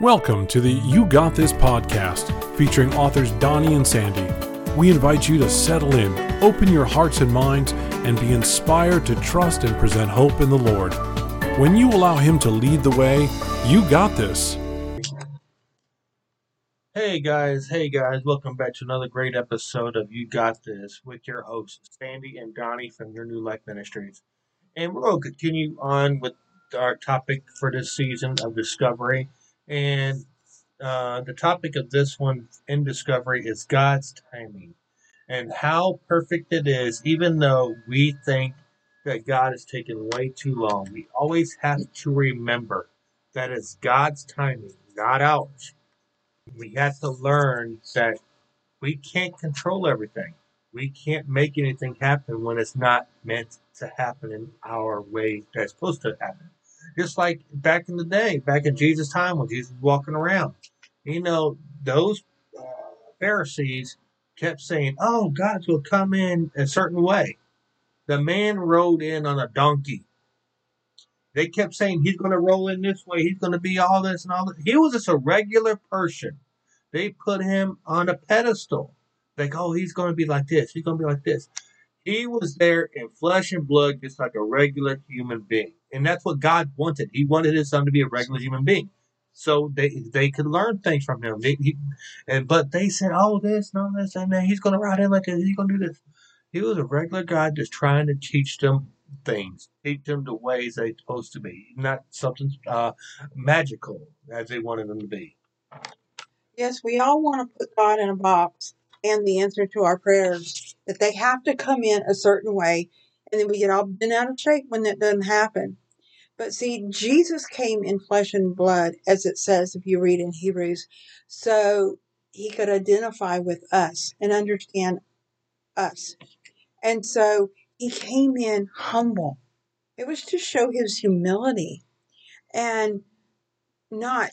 Welcome to the You Got This podcast featuring authors Donnie and Sandy. We invite you to settle in, open your hearts and minds, and be inspired to trust and present hope in the Lord. When you allow Him to lead the way, you got this. Hey guys, hey guys, welcome back to another great episode of You Got This with your hosts, Sandy and Donnie from Your New Life Ministries. And we're going to continue on with our topic for this season of discovery. And uh, the topic of this one in discovery is God's timing and how perfect it is, even though we think that God is taking way too long. We always have to remember that it's God's timing, not ours. We have to learn that we can't control everything. We can't make anything happen when it's not meant to happen in our way that's supposed to happen. Just like back in the day, back in Jesus' time when Jesus was walking around. You know, those uh, Pharisees kept saying, Oh, God will come in a certain way. The man rode in on a donkey. They kept saying he's going to roll in this way. He's going to be all this and all that. He was just a regular person. They put him on a pedestal. Like, oh, he's going to be like this. He's going to be like this. He was there in flesh and blood, just like a regular human being. And that's what God wanted. He wanted his son to be a regular human being. So they they could learn things from him. They, he, and but they said, "Oh, this, no, this, and then he's to ride in like this. He's to do this." He was a regular guy, just trying to teach them things, teach them the ways they're supposed to be, not something uh, magical as they wanted them to be. Yes, we all want to put God in a box and the answer to our prayers that they have to come in a certain way, and then we get all bent out of shape when that doesn't happen. But see, Jesus came in flesh and blood, as it says if you read in Hebrews, so he could identify with us and understand us. And so he came in humble. It was to show his humility and not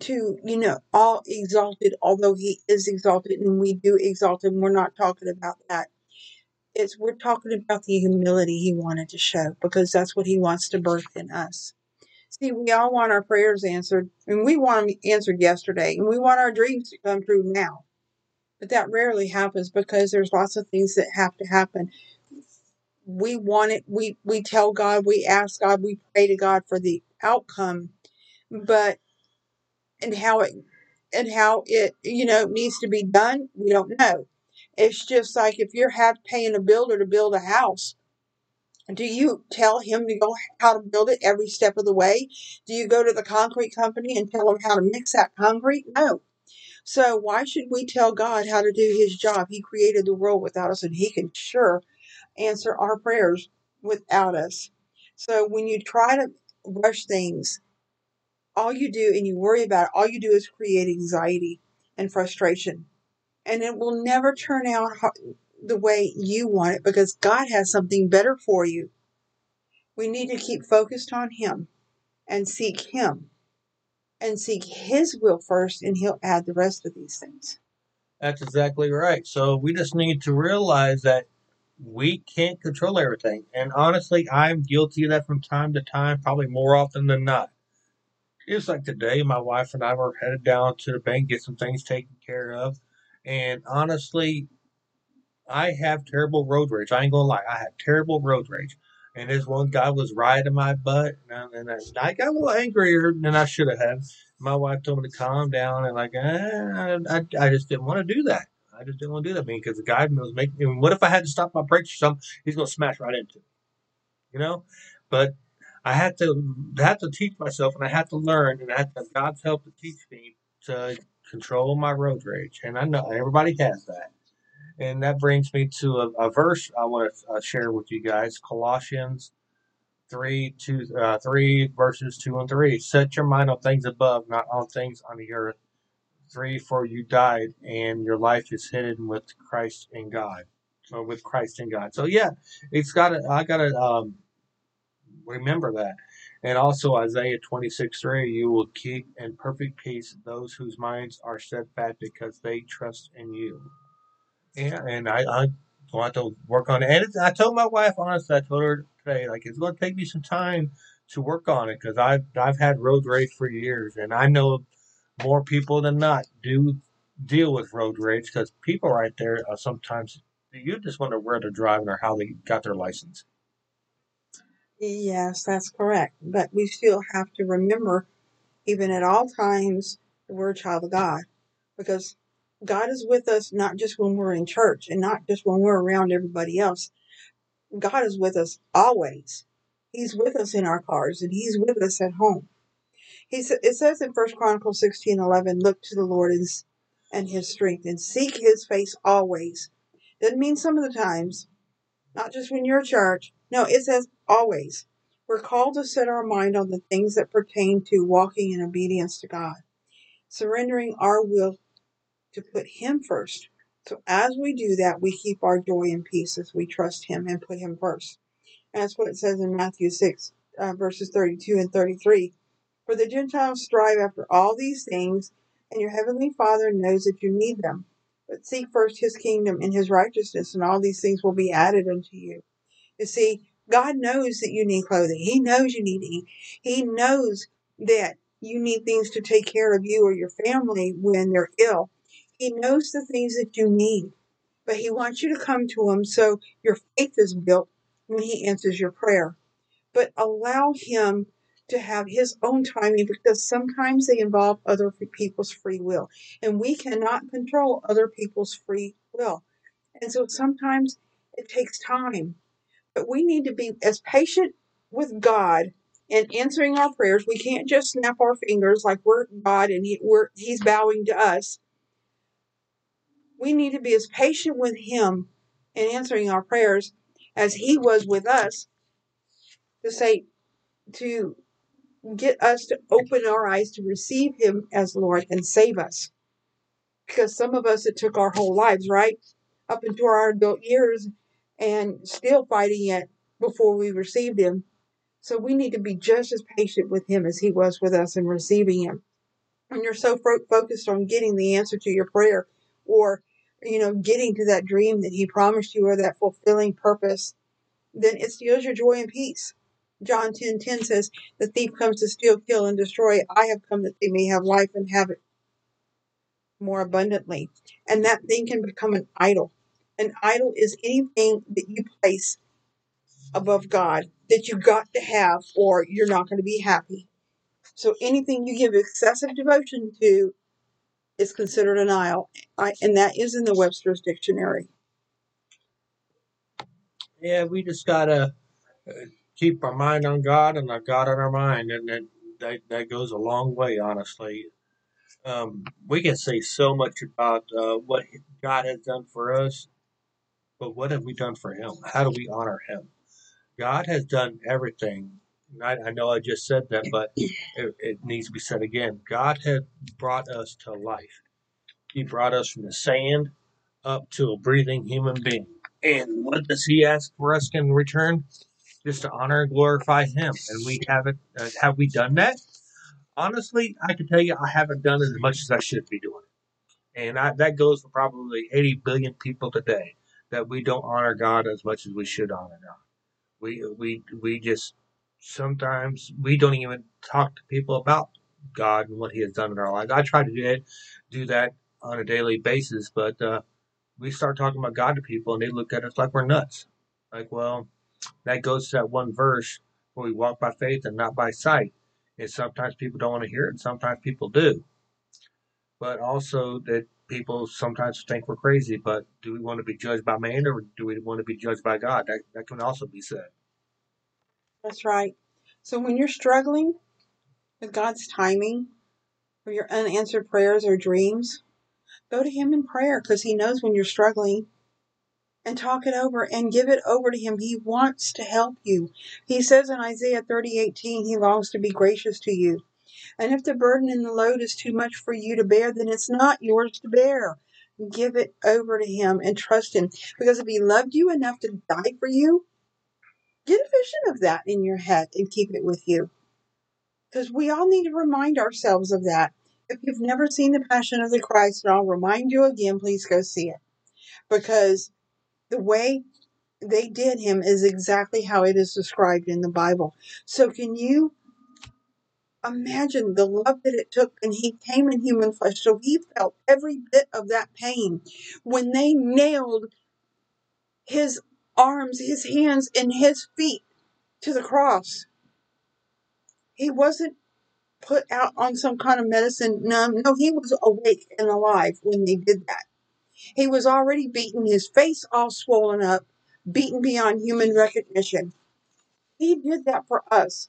to, you know, all exalted, although he is exalted and we do exalt him. We're not talking about that it's we're talking about the humility he wanted to show because that's what he wants to birth in us. See, we all want our prayers answered, and we want them answered yesterday, and we want our dreams to come true now. But that rarely happens because there's lots of things that have to happen. We want it, we we tell God, we ask God, we pray to God for the outcome, but and how it and how it you know needs to be done, we don't know. It's just like if you're have paying a builder to build a house. Do you tell him to go how to build it every step of the way? Do you go to the concrete company and tell them how to mix that concrete? No. So why should we tell God how to do his job? He created the world without us and he can sure answer our prayers without us. So when you try to rush things, all you do and you worry about it, all you do is create anxiety and frustration and it will never turn out the way you want it because God has something better for you. We need to keep focused on Him and seek Him and seek His will first, and He'll add the rest of these things. That's exactly right. So we just need to realize that we can't control everything. And honestly, I'm guilty of that from time to time, probably more often than not. It's like today, my wife and I were headed down to the bank, get some things taken care of. And honestly, I have terrible road rage. I ain't gonna lie, I have terrible road rage. And this one guy was riding my butt, and I, got a little angrier than I should have. Had. My wife told me to calm down, and like, eh, I, I just didn't want to do that. I just didn't want to do that. I mean, because the guy was making. What if I had to stop my brakes or something? He's gonna smash right into me, you know. But I had to had to teach myself, and I had to learn, and I had to God's help to teach me to control my road rage. And I know everybody has that. And that brings me to a, a verse I want to uh, share with you guys Colossians 3, two, uh, 3, verses 2 and 3. Set your mind on things above, not on things on the earth. 3, for you died, and your life is hidden with Christ in God. So with Christ in God. So yeah, it's got to, I got to um, remember that. And also Isaiah 26 3, you will keep in perfect peace those whose minds are steadfast because they trust in you. Yeah, and I, I want to work on it. And I told my wife, honestly, I told her today, like, it's going to take me some time to work on it because I've, I've had road rage for years. And I know more people than not do deal with road rage because people right there sometimes you just wonder where they're driving or how they got their license. Yes, that's correct. But we still have to remember, even at all times, we're a child of God because God is with us not just when we're in church and not just when we're around everybody else. God is with us always. He's with us in our cars and He's with us at home. He sa- it says in First Chronicles sixteen eleven, look to the Lord and, and His strength and seek His face always. Doesn't mean some of the times, not just when you're at church. No, it says always. We're called to set our mind on the things that pertain to walking in obedience to God, surrendering our will to put Him first. So as we do that, we keep our joy and peace as we trust Him and put Him first. That's what it says in Matthew 6, uh, verses 32 and 33. For the Gentiles strive after all these things, and your heavenly Father knows that you need them. But seek first His kingdom and His righteousness, and all these things will be added unto you. You see, God knows that you need clothing. He knows you need to eat. He knows that you need things to take care of you or your family when they're ill. He knows the things that you need, but He wants you to come to Him so your faith is built when He answers your prayer. But allow Him to have His own timing because sometimes they involve other people's free will, and we cannot control other people's free will. And so sometimes it takes time but we need to be as patient with God in answering our prayers. We can't just snap our fingers like we're God and he, we're, He's bowing to us. We need to be as patient with Him in answering our prayers as He was with us to say, to get us to open our eyes to receive Him as Lord and save us. Because some of us, it took our whole lives, right? Up into our adult years and still fighting it before we received Him. So we need to be just as patient with Him as He was with us in receiving Him. When you're so fo- focused on getting the answer to your prayer or, you know, getting to that dream that He promised you or that fulfilling purpose, then it steals your joy and peace. John 10 10 says, The thief comes to steal, kill, and destroy. I have come that they may have life and have it more abundantly. And that thing can become an idol. An idol is anything that you place above God that you got to have, or you're not going to be happy. So anything you give excessive devotion to is considered an idol, and that is in the Webster's Dictionary. Yeah, we just gotta uh, keep our mind on God and our God on our mind, and that that, that goes a long way, honestly. Um, we can say so much about uh, what God has done for us, but what have we done for Him? How do we honor Him? God has done everything. I, I know I just said that, but it, it needs to be said again. God has brought us to life. He brought us from the sand up to a breathing human being. And what does He ask for us in return? Just to honor and glorify Him. And we haven't. Uh, have we done that? Honestly, I can tell you, I haven't done as much as I should be doing. And I, that goes for probably 80 billion people today that we don't honor God as much as we should honor God. We we we just sometimes we don't even talk to people about God and what He has done in our lives. I try to do that, do that on a daily basis, but uh, we start talking about God to people and they look at us like we're nuts. Like, well, that goes to that one verse where we walk by faith and not by sight. And sometimes people don't want to hear it, and sometimes people do. But also that people sometimes think we're crazy. But do we want to be judged by man or do we want to be judged by God? That that can also be said. That's right. So when you're struggling with God's timing or your unanswered prayers or dreams, go to Him in prayer because He knows when you're struggling and talk it over and give it over to Him. He wants to help you. He says in Isaiah 30 18, He longs to be gracious to you. And if the burden and the load is too much for you to bear, then it's not yours to bear. Give it over to Him and trust Him. Because if He loved you enough to die for you, get a vision of that in your head and keep it with you. Because we all need to remind ourselves of that. If you've never seen The Passion of the Christ, and I'll remind you again, please go see it. Because the way they did him is exactly how it is described in the Bible. So, can you imagine the love that it took and he came in human flesh. So he felt every bit of that pain. When they nailed his arms his hands and his feet to the cross he wasn't put out on some kind of medicine. No no he was awake and alive when they did that. He was already beaten his face all swollen up beaten beyond human recognition. He did that for us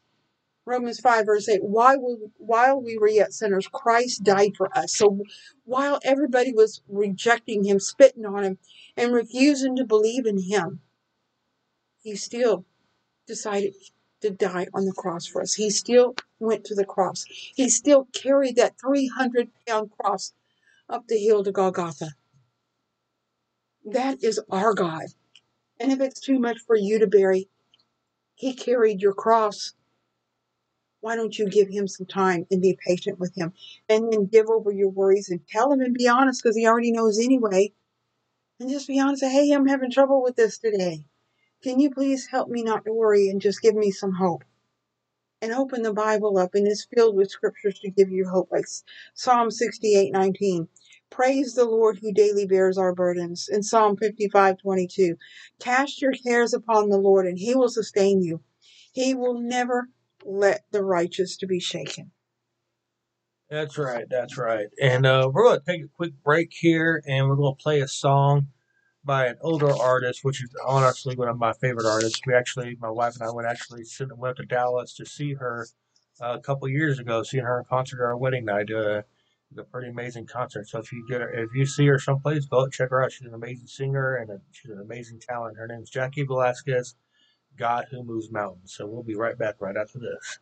Romans 5, verse 8, while we, while we were yet sinners, Christ died for us. So while everybody was rejecting him, spitting on him, and refusing to believe in him, he still decided to die on the cross for us. He still went to the cross. He still carried that 300 pound cross up the hill to Golgotha. That is our God. And if it's too much for you to bear, he carried your cross why don't you give him some time and be patient with him? And then give over your worries and tell him and be honest because he already knows anyway. And just be honest hey i'm having trouble with this today. Can you please help me not to worry and just give me some hope? And open the bible up and it's filled with scriptures to give you hope like psalm 68 19 praise the lord who daily bears our burdens in psalm 55 22 cast your cares upon the lord and he will sustain you. He will never let the righteous to be shaken. That's right. That's right. And uh, we're going to take a quick break here, and we're going to play a song by an older artist, which is honestly one of my favorite artists. We actually, my wife and I went actually went to Dallas to see her uh, a couple years ago, seeing her in concert at our wedding night. Uh, a pretty amazing concert. So if you get her, if you see her someplace, go check her out. She's an amazing singer and a, she's an amazing talent. Her name's Jaci Velasquez. God who moves mountains. So we'll be right back right after this.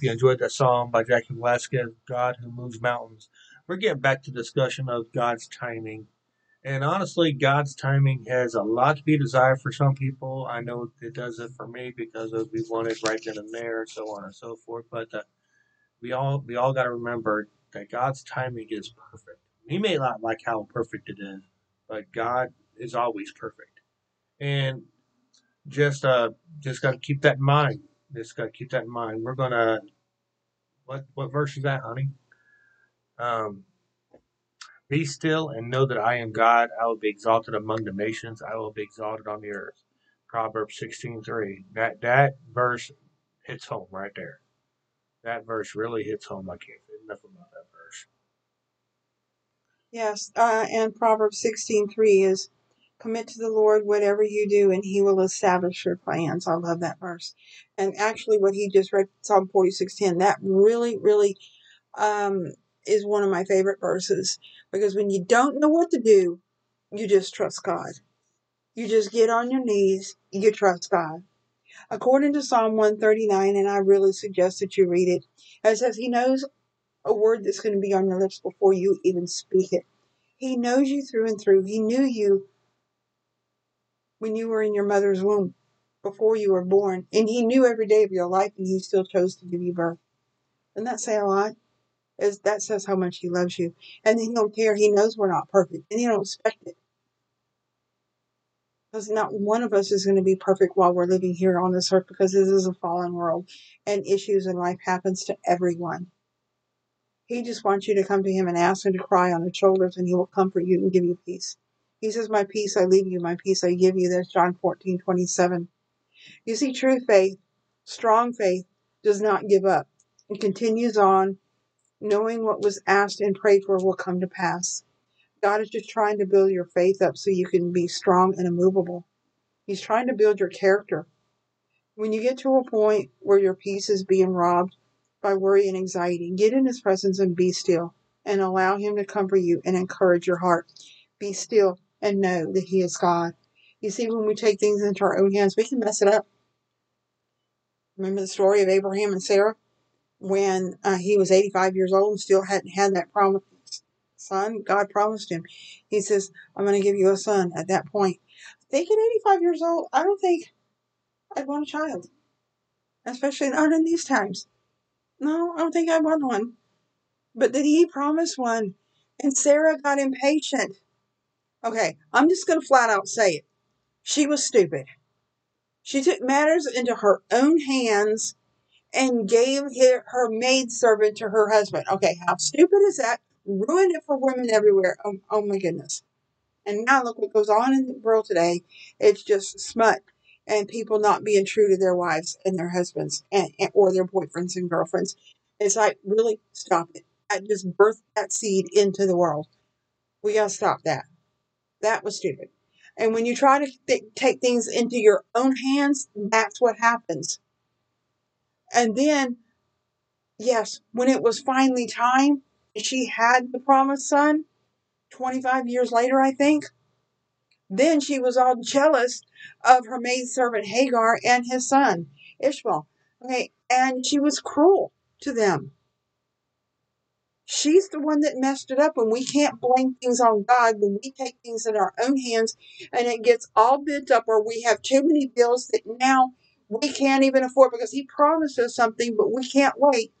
Hope you enjoyed that song by Jaci Velasquez, God Who Moves Mountains. We're getting back to discussion of God's timing. And honestly, God's timing has a lot to be desired for some people. I know it does it for me because of we want it right then and there, so on and so forth. But uh, we all we all got to remember that God's timing is perfect. We may not like how perfect it is, but God is always perfect. And just uh just got to keep that in mind. Just got to keep that in mind. We're gonna what what verse is that, honey? Um, be still and know that I am God. I will be exalted among the nations. I will be exalted on the earth. Proverbs sixteen three. That that verse hits home right there. That verse really hits home. I can't say enough about that verse. Yes, uh, and Proverbs sixteen three is commit to the Lord whatever you do, and He will establish your plans. I love that verse. And actually, what he just read, Psalm forty six ten, that really, really um, is one of my favorite verses because when you don't know what to do, you just trust God. You just get on your knees, you trust God. According to Psalm 139, and I really suggest that you read it, it says, He knows a word that's going to be on your lips before you even speak it. He knows you through and through. He knew you when you were in your mother's womb, before you were born, and He knew every day of your life, and He still chose to give you birth. Doesn't that say a lot? Is that says how much He loves you, and He don't care. He knows we're not perfect, and He don't expect it. Because not one of us is going to be perfect while we're living here on this earth because this is a fallen world and issues in life happens to everyone. He just wants you to come to him and ask him to cry on his shoulders and he will comfort you and give you peace. He says, My peace I leave you, my peace I give you. That's John 14, 27. You see, true faith, strong faith, does not give up. It continues on, knowing what was asked and prayed for will come to pass. God is just trying to build your faith up so you can be strong and immovable. He's trying to build your character. When you get to a point where your peace is being robbed by worry and anxiety, get in His presence and be still and allow Him to comfort you and encourage your heart. Be still and know that He is God. You see, when we take things into our own hands, we can mess it up. Remember the story of Abraham and Sarah? When uh, he was 85 years old and still hadn't had that promise son. God promised him. He says, I'm going to give you a son at that point. Thinking 85 years old, I don't think I'd want a child. Especially not in these times. No, I don't think I'd want one. But did he promise one? And Sarah got impatient. Okay, I'm just going to flat out say it. She was stupid. She took matters into her own hands and gave her maidservant to her husband. Okay, how stupid is that? ruined it for women everywhere. Oh, oh my goodness. And now look what goes on in the world today. It's just smut and people not being true to their wives and their husbands and, and or their boyfriends and girlfriends. It's like, really stop it. I just birthed that seed into the world. We gotta stop that. That was stupid. And when you try to th- take things into your own hands, that's what happens. And then, yes, when it was finally time, she had the promised son 25 years later, I think. Then she was all jealous of her maidservant Hagar and his son Ishmael. Okay, and she was cruel to them. She's the one that messed it up, and we can't blame things on God when we take things in our own hands and it gets all bent up, or we have too many bills that now we can't even afford because He promised us something, but we can't wait.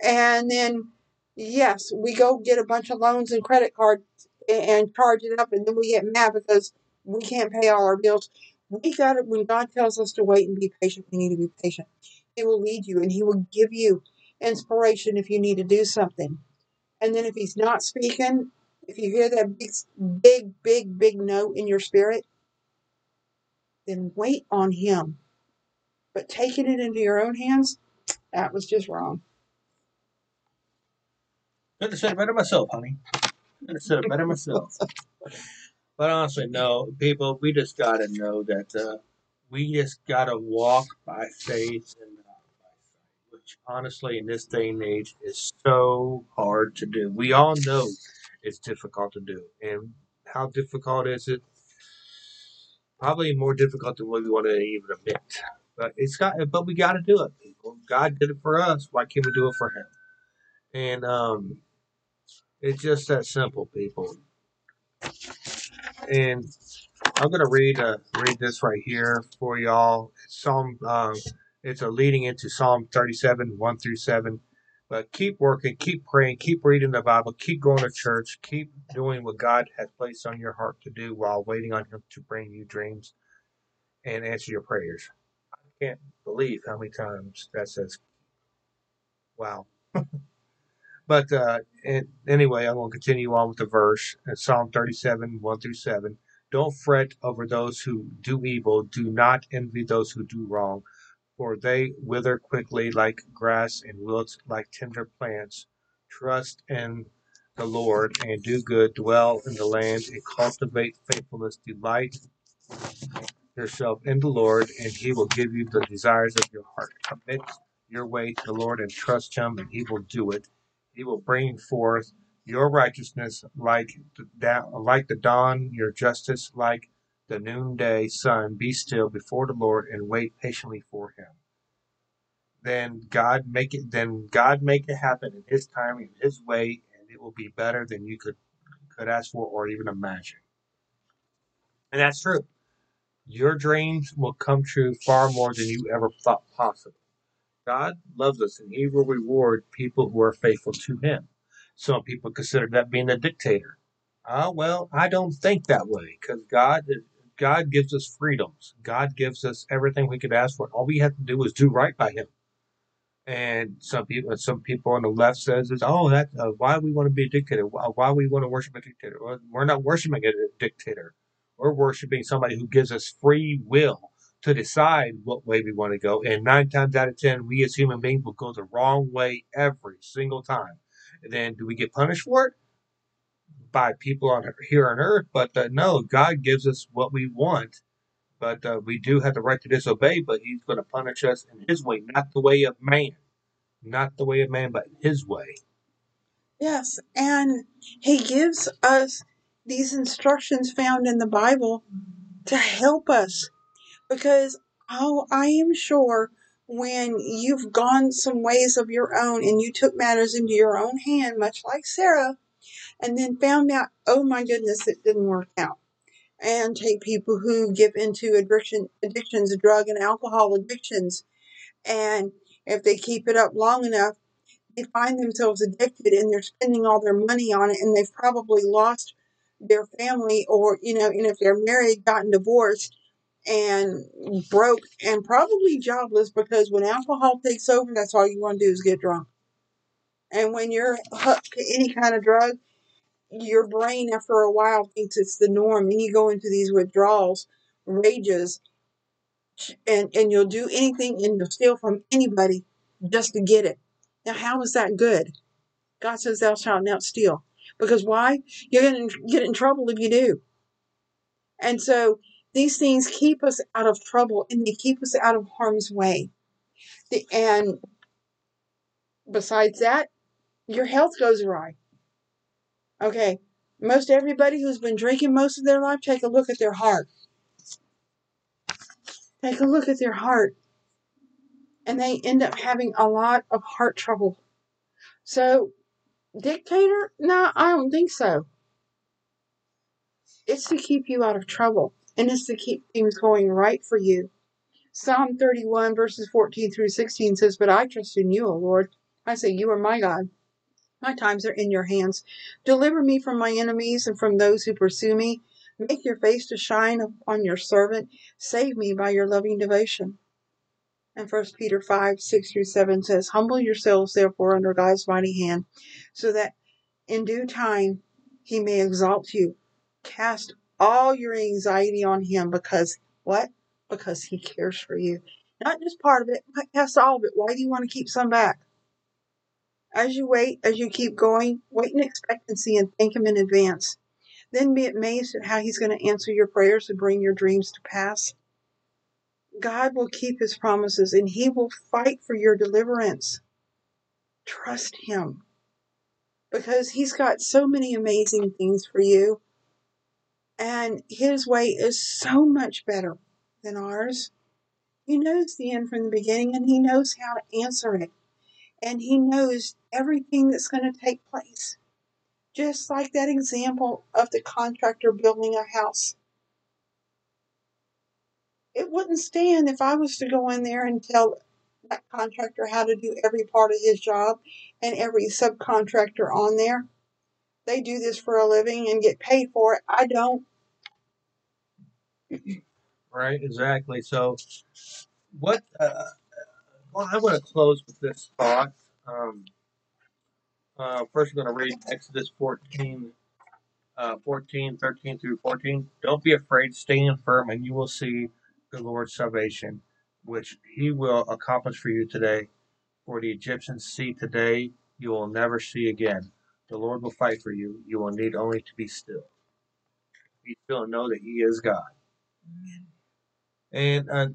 And then yes, we go get a bunch of loans and credit cards and charge it up, and then we get mad because we can't pay all our bills. We got it when God tells us to wait and be patient. We need to be patient. He will lead you, and He will give you inspiration if you need to do something. And then if He's not speaking, if you hear that big, big, big, big note in your spirit, then wait on Him. But taking it into your own hands, that was just wrong. Have said better myself, honey. Could said better myself. but honestly, no, people, we just gotta know that uh, we just gotta walk by faith and which honestly, in this day and age, is so hard to do. We all know it's difficult to do, and how difficult is it? Probably more difficult than what we want to even admit. But it's got, but we got to do it, people. God did it for us. Why can't we do it for Him? And um, it's just that simple, people. And I'm gonna read uh, read this right here for y'all. Psalm. Um, it's a leading into Psalm 37, 1 through 7. But keep working, keep praying, keep reading the Bible, keep going to church, keep doing what God has placed on your heart to do while waiting on Him to bring you dreams and answer your prayers. I can't believe how many times that says, wow. but uh, and anyway, I'm going to continue on with the verse. In Psalm 37, 1 through 7. Don't fret over those who do evil. Do not envy those who do wrong for they wither quickly like grass and wilt like tender plants. Trust in the Lord and do good, dwell in the land and cultivate faithfulness. Delight yourself in the Lord, and he will give you the desires of your heart. Commit your way to the Lord and trust him, and he will do it. He will bring forth your righteousness like the, like the dawn, your justice like the noonday sun, be still before the Lord and wait patiently for him. Then God make it then God make it happen in his time in his way and it will be better than you could could ask for or even imagine. And that's true. Your dreams will come true far more than you ever thought possible. God loves us and he will reward people who are faithful to him. Some people consider that being a dictator. Ah, uh, well, I don't think that way because God is God gives us freedoms. God gives us everything we could ask for. All we have to do is do right by Him. And some people, some people on the left says, is, "Oh, that uh, why we want to be a dictator? Why, we want to worship a dictator? We're not worshiping a dictator. We're worshiping somebody who gives us free will to decide what way we want to go. And nine times out of ten, we as human beings will go the wrong way every single time. And then, do we get punished for it? By people on here on earth, but uh, no, God gives us what we want. But uh, we do have the right to disobey, but He's going to punish us in His way, not the way of man. Not the way of man, but His way. Yes, and He gives us these instructions found in the Bible to help us. Because oh, I am sure when you've gone some ways of your own and you took matters into your own hand, much like Sarah, and then found out, oh my goodness, it didn't work out. And take people who give into addiction, addictions, drug and alcohol addictions, and if they keep it up long enough, they find themselves addicted and they're spending all their money on it, and they've probably lost their family, or you know, and if they're married, gotten divorced, and broke, and probably jobless because when alcohol takes over, that's all you want to do is get drunk. And when you're hooked to any kind of drug, your brain after a while thinks it's the norm. And you go into these withdrawals rages and and you'll do anything and you'll steal from anybody just to get it. Now how is that good? God says thou shalt not steal. Because why? You're going to get in trouble if you do. And so these things keep us out of trouble and they keep us out of harm's way. And besides that your health goes awry Okay, most everybody who's been drinking most of their life, take a look at their heart. Take a look at their heart. And they end up having a lot of heart trouble. So, dictator? No, I don't think so. It's to keep you out of trouble, and it's to keep things going right for you. Psalm 31, verses 14 through 16 says, But I trust in you, O Lord. I say, You are my God. My times are in your hands. Deliver me from my enemies and from those who pursue me. Make your face to shine upon your servant. Save me by your loving devotion. And 1 Peter 5, 6 through 7 says, Humble yourselves, therefore, under God's mighty hand, so that in due time he may exalt you. Cast all your anxiety on him because what? Because he cares for you. Not just part of it, but cast all of it. Why do you want to keep some back? As you wait, as you keep going, wait in expectancy and thank Him in advance. Then be amazed at how He's going to answer your prayers and bring your dreams to pass. God will keep His promises and He will fight for your deliverance. Trust Him because He's got so many amazing things for you. And His way is so much better than ours. He knows the end from the beginning and he knows how to answer it. And he knows everything that's going to take place. Just like that example of the contractor building a house. It wouldn't stand if I was to go in there and tell that contractor how to do every part of his job and every subcontractor on there. They do this for a living and get paid for it. I don't. Right, exactly. So, what uh, well, I want to close with this thought. Um, uh, first, we're going to read Exodus 14, uh, 14, 13 through 14. Don't be afraid, stand firm, and you will see the Lord's salvation, which he will accomplish for you today. For the Egyptians see today, you will never see again. The Lord will fight for you. You will need only to be still. Be still and know that he is God. And uh,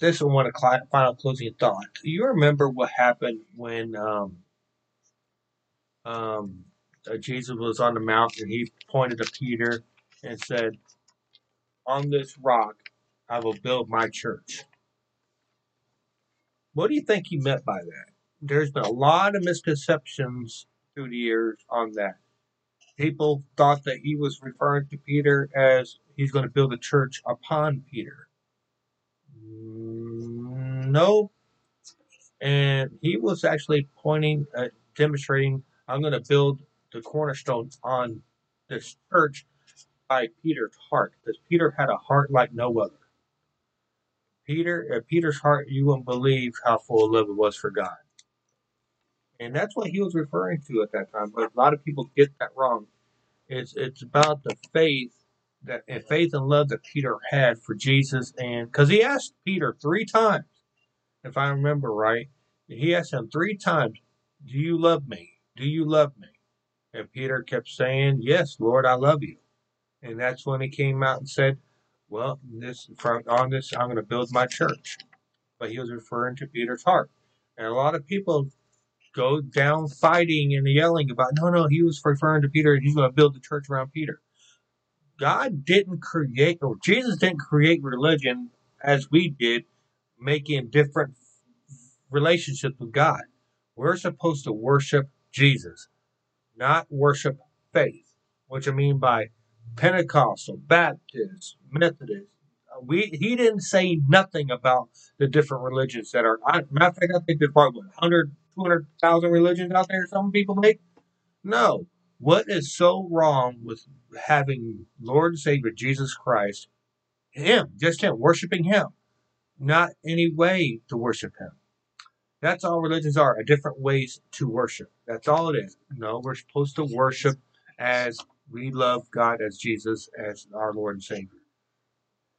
this is one of cl- final closing thought. You remember what happened when um, um, uh, Jesus was on the mountain? And he pointed to Peter and said, "On this rock, I will build my church." What do you think he meant by that? There's been a lot of misconceptions through the years on that. People thought that he was referring to Peter as he's going to build a church upon Peter. Mm, no. And he was actually pointing, uh, demonstrating, I'm going to build the cornerstone on this church by Peter's heart, because Peter had a heart like no other. Peter, uh, Peter's heart, you wouldn't believe how full of love it was for God. And that's what he was referring to at that time. But a lot of people get that wrong. It's it's about the faith that and faith and love that Peter had for Jesus, and because he asked Peter three times, if I remember right, he asked him three times, "Do you love me? Do you love me?" And Peter kept saying, "Yes, Lord, I love you." And that's when he came out and said, "Well, this from on this, I'm going to build my church." But he was referring to Peter's heart, and a lot of people go down fighting and yelling about, "No, no, he was referring to Peter, he's going to build the church around Peter." God didn't create, or Jesus didn't create religion as we did, making different relationships with God. We're supposed to worship Jesus, not worship faith, which I mean by Pentecostal, Baptist, Methodist. Uh, we he didn't say nothing about the different religions that are. I, matter of fact, I think there's probably 100, 200,000 religions out there. Some people make. No, what is so wrong with having Lord and Savior Jesus Christ, Him, just Him, worshiping Him, not any way to worship Him? That's all religions are, different ways to worship. That's all it is. No, we're supposed to worship as we love God as Jesus as our Lord and Savior.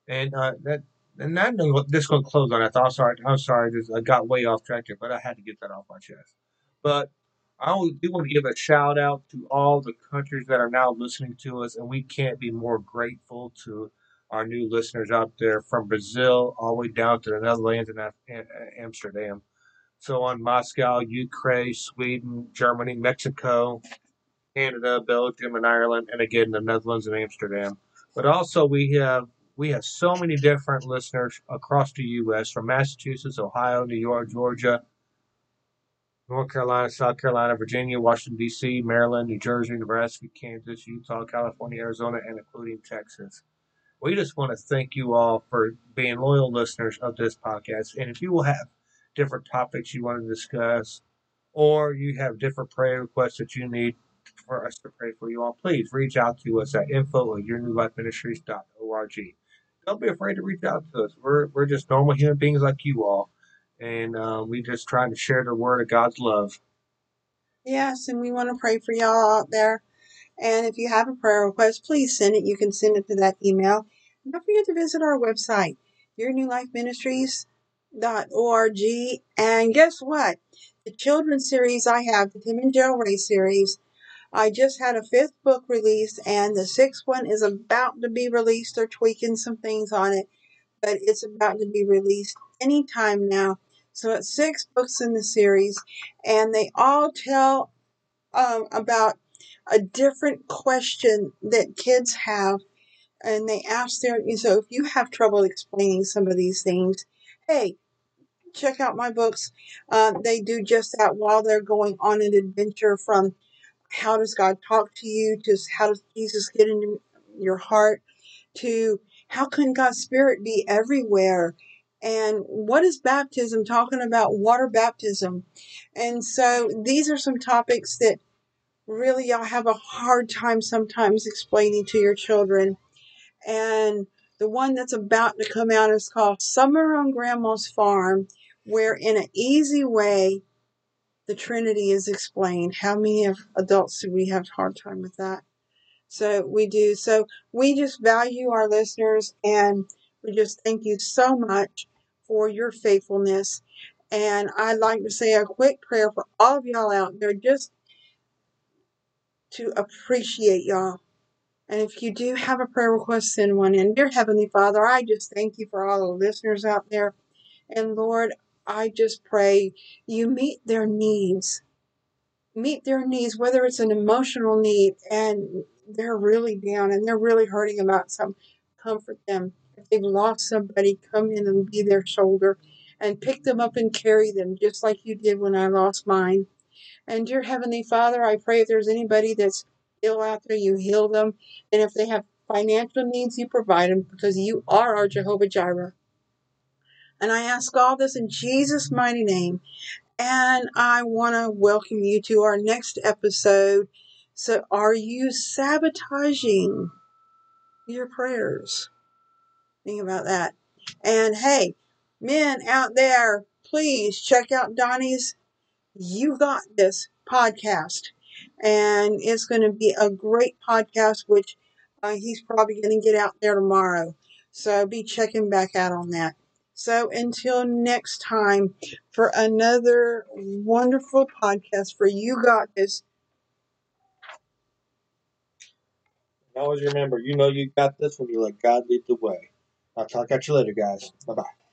And uh, that and that this going to close on. I thought, sorry, I'm sorry, I got way off track here, but I had to get that off my chest. But I do want to give a shout out to all the countries that are now listening to us, and we can't be more grateful to our new listeners out there from Brazil all the way down to the Netherlands and uh, Amsterdam. So on Moscow, Ukraine, Sweden, Germany, Mexico, Canada, Belgium, and Ireland, and again the Netherlands and Amsterdam. But also we have we have so many different listeners across the U.S. from Massachusetts, Ohio, New York, Georgia, North Carolina, South Carolina, Virginia, Washington, D.C., Maryland, New Jersey, Nebraska, Kansas, Utah, California, Arizona, and including Texas. We just want to thank you all for being loyal listeners of this podcast. And if you will have different topics you want to discuss, or you have different prayer requests that you need for us to pray for you all, please reach out to us at info at yournewlifeministries.org. Don't be afraid to reach out to us. We're, we're just normal human beings like you all and uh, we just trying to share the word of God's love. Yes, and we want to pray for y'all out there. And if you have a prayer request, please send it. You can send it to that email. And don't forget to visit our website, yournewlifeministries.org. And guess what? The children's series I have, the Tim and Jill Ray series, I just had a fifth book released, and the sixth one is about to be released. They're tweaking some things on it, but it's about to be released anytime now. So it's six books in the series, and they all tell um, about a different question that kids have, and they ask their. So if you have trouble explaining some of these things, hey, check out my books. Um, they do just that while they're going on an adventure from how does God talk to you to how does Jesus get into your heart to how can God's Spirit be everywhere? And what is baptism? Talking about water baptism. And so these are some topics that really y'all have a hard time sometimes explaining to your children. And the one that's about to come out is called Summer on Grandma's Farm, where in an easy way the Trinity is explained. How many of adults do we have a hard time with that? So we do. So we just value our listeners and we just thank you so much for your faithfulness. And I'd like to say a quick prayer for all of y'all out there just to appreciate y'all. And if you do have a prayer request, send one in. Dear Heavenly Father, I just thank you for all the listeners out there. And Lord, I just pray you meet their needs. Meet their needs, whether it's an emotional need and they're really down and they're really hurting about something. comfort them. If they've lost somebody, come in and be their shoulder and pick them up and carry them, just like you did when I lost mine. And dear Heavenly Father, I pray if there's anybody that's ill out there, you heal them. And if they have financial needs, you provide them because you are our Jehovah Jireh. And I ask all this in Jesus' mighty name. And I want to welcome you to our next episode. So, are you sabotaging your prayers? Think about that. And hey, men out there, please check out Donnie's You Got This podcast. And it's going to be a great podcast, which uh, he's probably going to get out there tomorrow. So be checking back out on that. So until next time for another wonderful podcast for You Got This. Always remember, you know you got this when you let God lead the way. I'll talk at you later, guys. Bye bye.